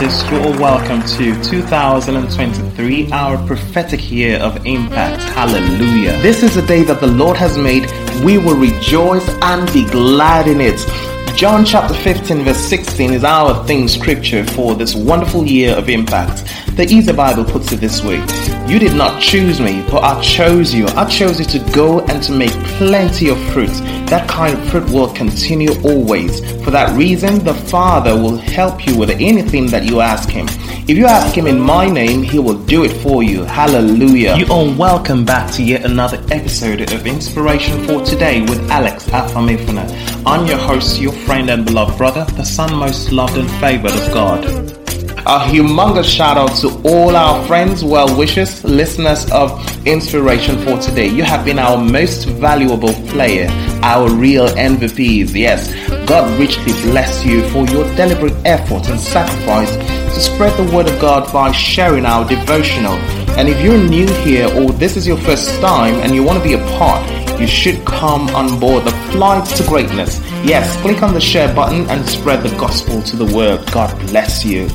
sisters, you are welcome to 2023, our prophetic year of impact. Hallelujah. This is a day that the Lord has made. We will rejoice and be glad in it. John chapter 15, verse 16 is our theme scripture for this wonderful year of impact. The Easy Bible puts it this way You did not choose me, but I chose you. I chose you to go and to make plenty of fruit. That kind of fruit will continue always. For that reason, the Father will help you with anything that you ask Him. If you ask Him in my name, He will do it for you. Hallelujah. You are welcome back to yet another episode of Inspiration for Today with Alex Afamefuna. I'm your host, your friend and beloved brother, the son most loved and favored of God. A humongous shout out to all our friends, well wishers, listeners of Inspiration for Today. You have been our most valuable player, our real MVPs. Yes, God richly bless you for your deliberate effort and sacrifice to spread the word of God by sharing our devotional. And if you're new here or this is your first time and you want to be a part, you should come on board the flight to greatness. Yes, click on the share button and spread the gospel to the world. God bless you.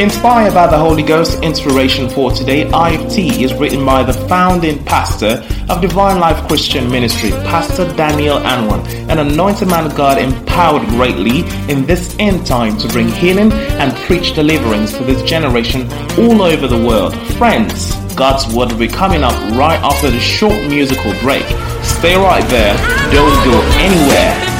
Inspired by the Holy Ghost, inspiration for today, IFT is written by the founding pastor of Divine Life Christian Ministry, Pastor Daniel Anwan, an anointed man of God empowered greatly in this end time to bring healing and preach deliverance to this generation all over the world. Friends, God's word will be coming up right after the short musical break. Stay right there, don't go anywhere.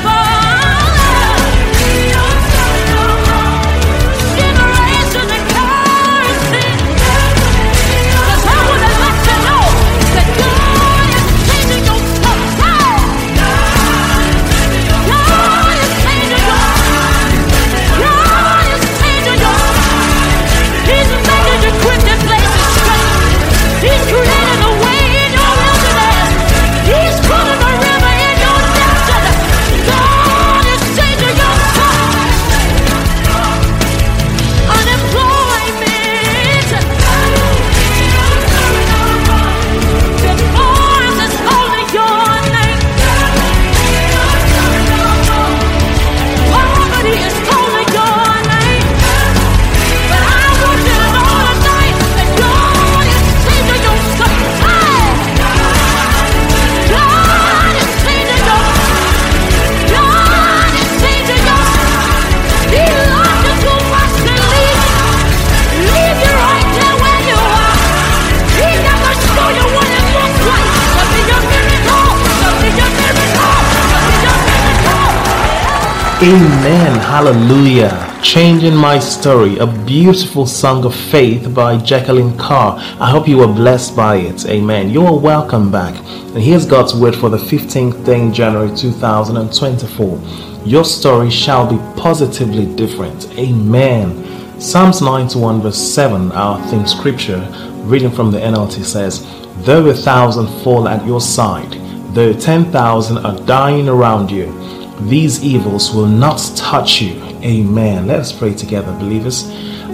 Amen. Hallelujah. Changing My Story, a beautiful song of faith by Jacqueline Carr. I hope you were blessed by it. Amen. You are welcome back. And here's God's word for the 15th day in January 2024. Your story shall be positively different. Amen. Psalms 91, verse 7, our theme scripture, reading from the NLT says, Though a thousand fall at your side, though 10,000 are dying around you, these evils will not touch you. Amen. Let us pray together, believers.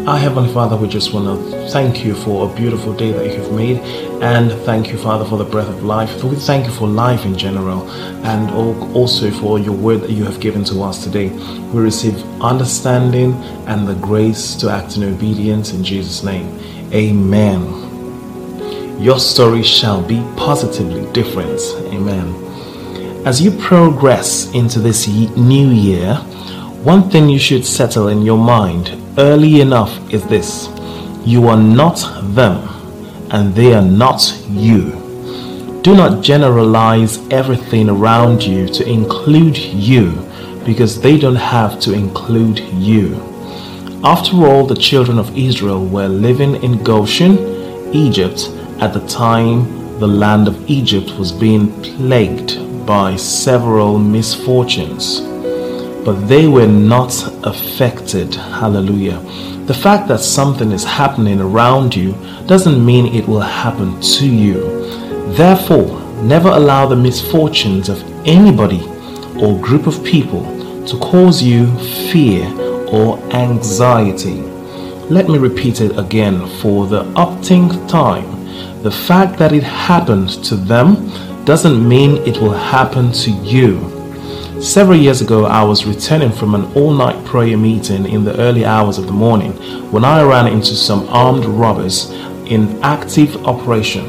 Our Heavenly Father, we just want to thank you for a beautiful day that you have made, and thank you, Father, for the breath of life. We thank you for life in general, and also for your word that you have given to us today. We receive understanding and the grace to act in obedience in Jesus' name. Amen. Your story shall be positively different. Amen. As you progress into this new year, one thing you should settle in your mind early enough is this you are not them, and they are not you. Do not generalize everything around you to include you because they don't have to include you. After all, the children of Israel were living in Goshen, Egypt, at the time the land of Egypt was being plagued by several misfortunes, but they were not affected. Hallelujah. The fact that something is happening around you doesn't mean it will happen to you. Therefore, never allow the misfortunes of anybody or group of people to cause you fear or anxiety. Let me repeat it again for the upteenth time. The fact that it happened to them doesn't mean it will happen to you. Several years ago, I was returning from an all night prayer meeting in the early hours of the morning when I ran into some armed robbers in active operation.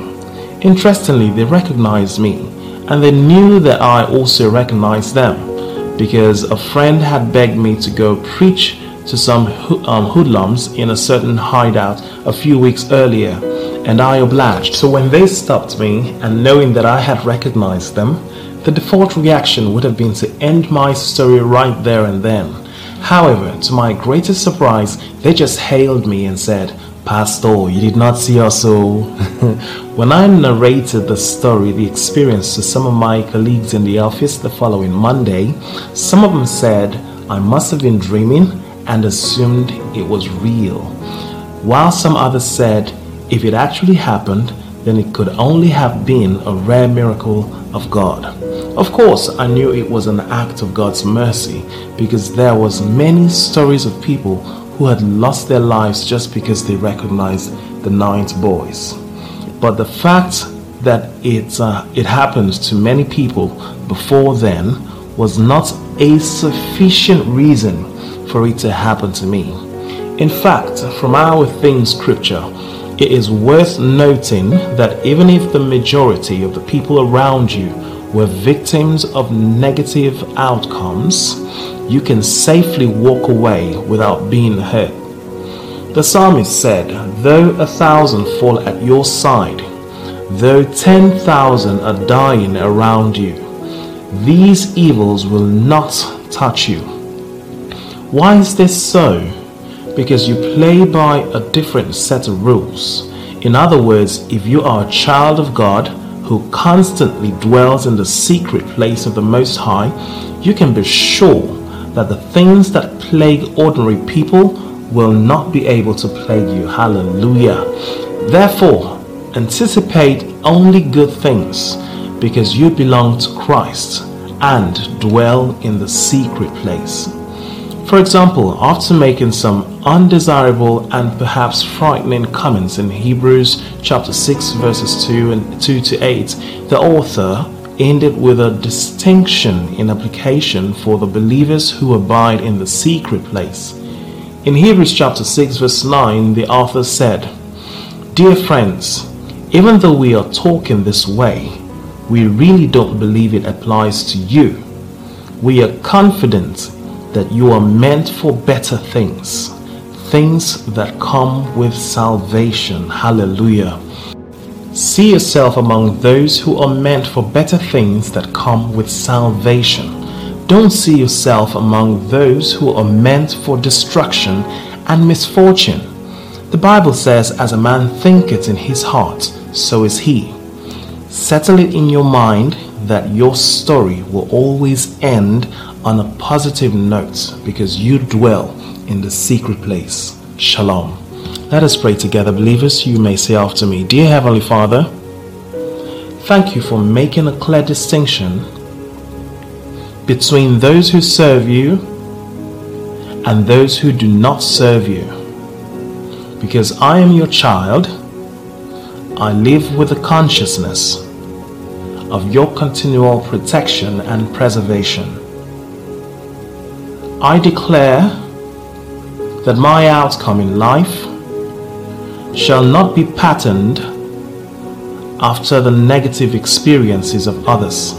Interestingly, they recognized me and they knew that I also recognized them because a friend had begged me to go preach to some um, hoodlums in a certain hideout a few weeks earlier, and I obliged. So when they stopped me, and knowing that I had recognized them, the default reaction would have been to end my story right there and then. However, to my greatest surprise, they just hailed me and said, Pastor, you did not see us so. when I narrated the story, the experience to some of my colleagues in the office the following Monday, some of them said I must have been dreaming and assumed it was real, while some others said if it actually happened, then it could only have been a rare miracle of God. Of course, I knew it was an act of God's mercy because there was many stories of people who had lost their lives just because they recognized the ninth boys. But the fact that it, uh, it happened to many people before then was not a sufficient reason for it to happen to me. In fact, from our theme scripture, it is worth noting that even if the majority of the people around you were victims of negative outcomes, you can safely walk away without being hurt. The psalmist said, Though a thousand fall at your side, though ten thousand are dying around you, these evils will not touch you. Why is this so? Because you play by a different set of rules. In other words, if you are a child of God who constantly dwells in the secret place of the Most High, you can be sure that the things that plague ordinary people will not be able to plague you. Hallelujah. Therefore, anticipate only good things because you belong to Christ and dwell in the secret place. For example, after making some undesirable and perhaps frightening comments in Hebrews chapter 6 verses 2 and 2 to 8, the author ended with a distinction in application for the believers who abide in the secret place. In Hebrews chapter 6 verse 9, the author said, Dear friends, even though we are talking this way, we really don't believe it applies to you. We are confident that you are meant for better things, things that come with salvation. Hallelujah. See yourself among those who are meant for better things that come with salvation. Don't see yourself among those who are meant for destruction and misfortune. The Bible says, As a man thinketh in his heart, so is he. Settle it in your mind that your story will always end on a positive note because you dwell in the secret place. Shalom. Let us pray together, believers. You may say after me Dear Heavenly Father, thank you for making a clear distinction between those who serve you and those who do not serve you. Because I am your child, I live with the consciousness of your continual protection and preservation. I declare that my outcome in life shall not be patterned after the negative experiences of others,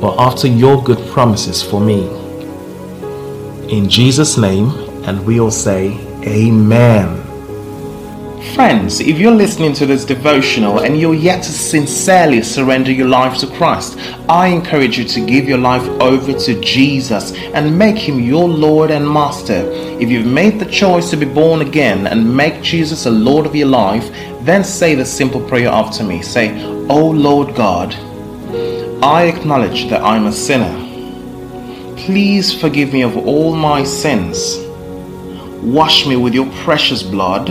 but after your good promises for me. In Jesus' name, and we all say, Amen. Friends, if you're listening to this devotional and you're yet to sincerely surrender your life to Christ, I encourage you to give your life over to Jesus and make him your Lord and Master. If you've made the choice to be born again and make Jesus a Lord of your life, then say the simple prayer after me. Say, Oh Lord God, I acknowledge that I'm a sinner. Please forgive me of all my sins. Wash me with your precious blood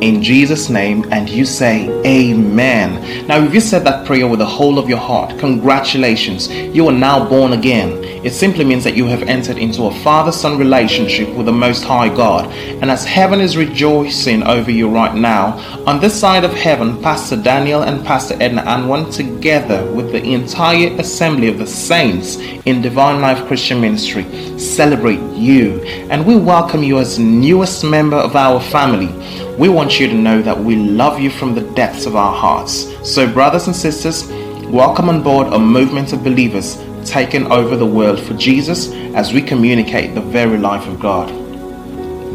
in Jesus' name and you say amen. Now, if you said that prayer with the whole of your heart, congratulations, you are now born again. It simply means that you have entered into a father son relationship with the Most High God. And as heaven is rejoicing over you right now, on this side of heaven, Pastor Daniel and Pastor Edna Anwan, together with the entire assembly of the saints in Divine Life Christian Ministry, celebrate you. And we welcome you as newest member of our family. We want you to know that we love you from the depths of our hearts. So, brothers and sisters, welcome on board a movement of believers taking over the world for Jesus as we communicate the very life of God.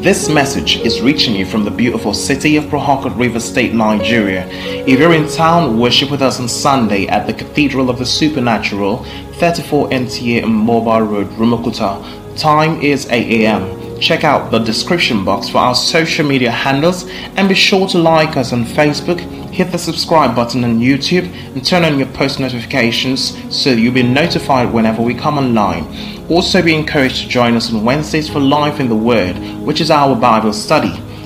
This message is reaching you from the beautiful city of Harcourt River State, Nigeria. If you're in town, worship with us on Sunday at the Cathedral of the Supernatural, 34 NTA Mobile Road, Rumuokwuta. Time is 8 a.m. Check out the description box for our social media handles and be sure to like us on Facebook, hit the subscribe button on YouTube, and turn on your post notifications so you'll be notified whenever we come online. Also, be encouraged to join us on Wednesdays for Life in the Word, which is our Bible study.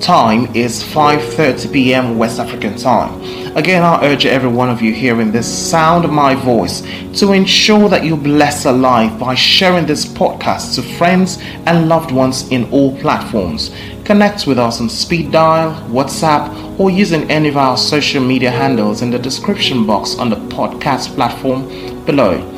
Time is 5:30 p.m. West African time. Again, I urge every one of you hearing this sound of my voice to ensure that you bless a life by sharing this podcast to friends and loved ones in all platforms. Connect with us on speed dial, WhatsApp, or using any of our social media handles in the description box on the podcast platform below.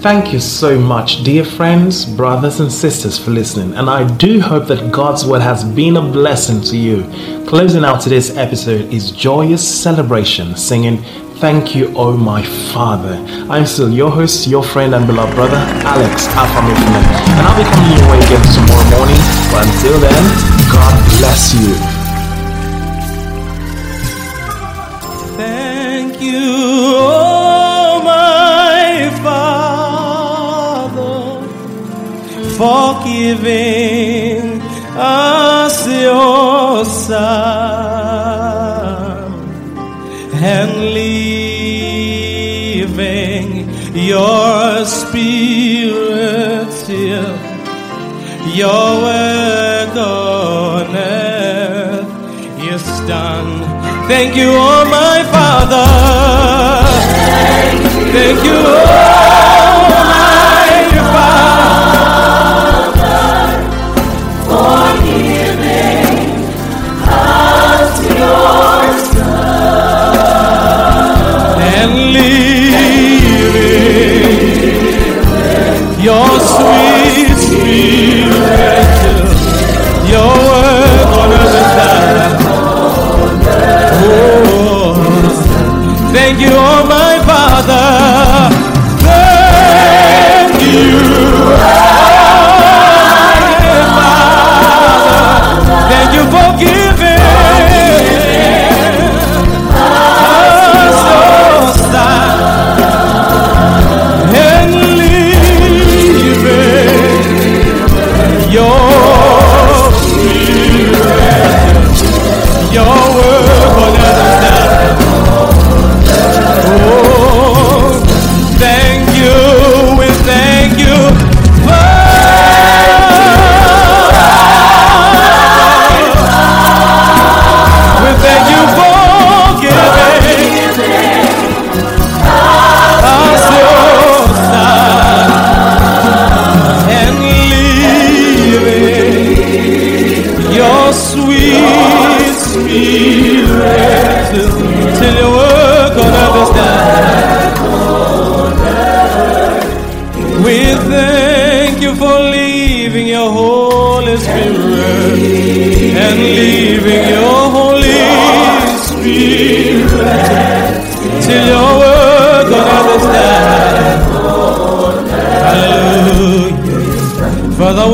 Thank you so much, dear friends, brothers, and sisters, for listening. And I do hope that God's word has been a blessing to you. Closing out today's episode is Joyous Celebration, singing Thank You, Oh My Father. I'm still your host, your friend, and beloved brother, Alex Afamefuna. And I'll be coming your way again tomorrow morning. But until then, God bless you. For giving us your Son and leaving your Spirit till your work on earth is done. Thank you, oh my Father. Thank you, oh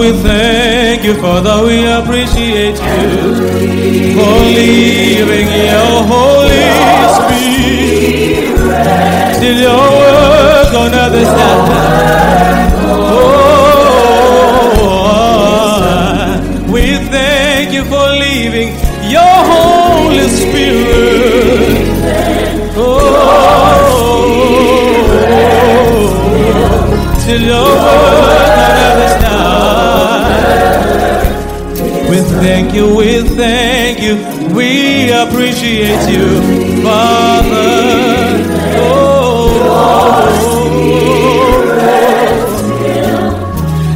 we thank you, Father. We appreciate you for leaving your Holy Spirit till your work on other side. Oh, we thank you for leaving your Holy Spirit. Oh, till your work We thank you, we thank you, we appreciate you, Father. Oh,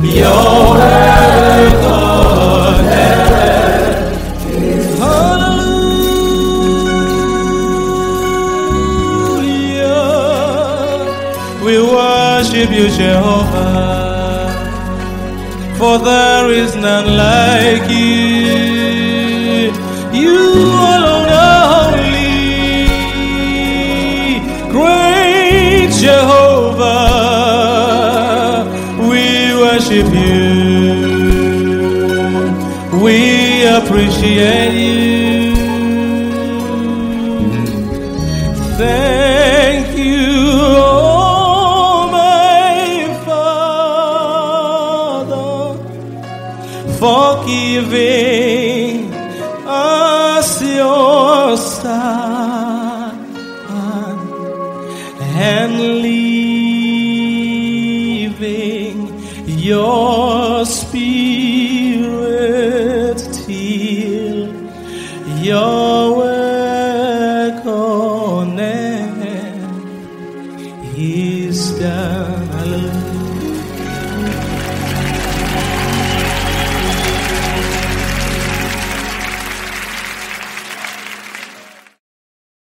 your work on Hallelujah. We worship you, Jehovah, for there is none like you. You alone are holy, great Jehovah. We worship you. We appreciate you. For giving us your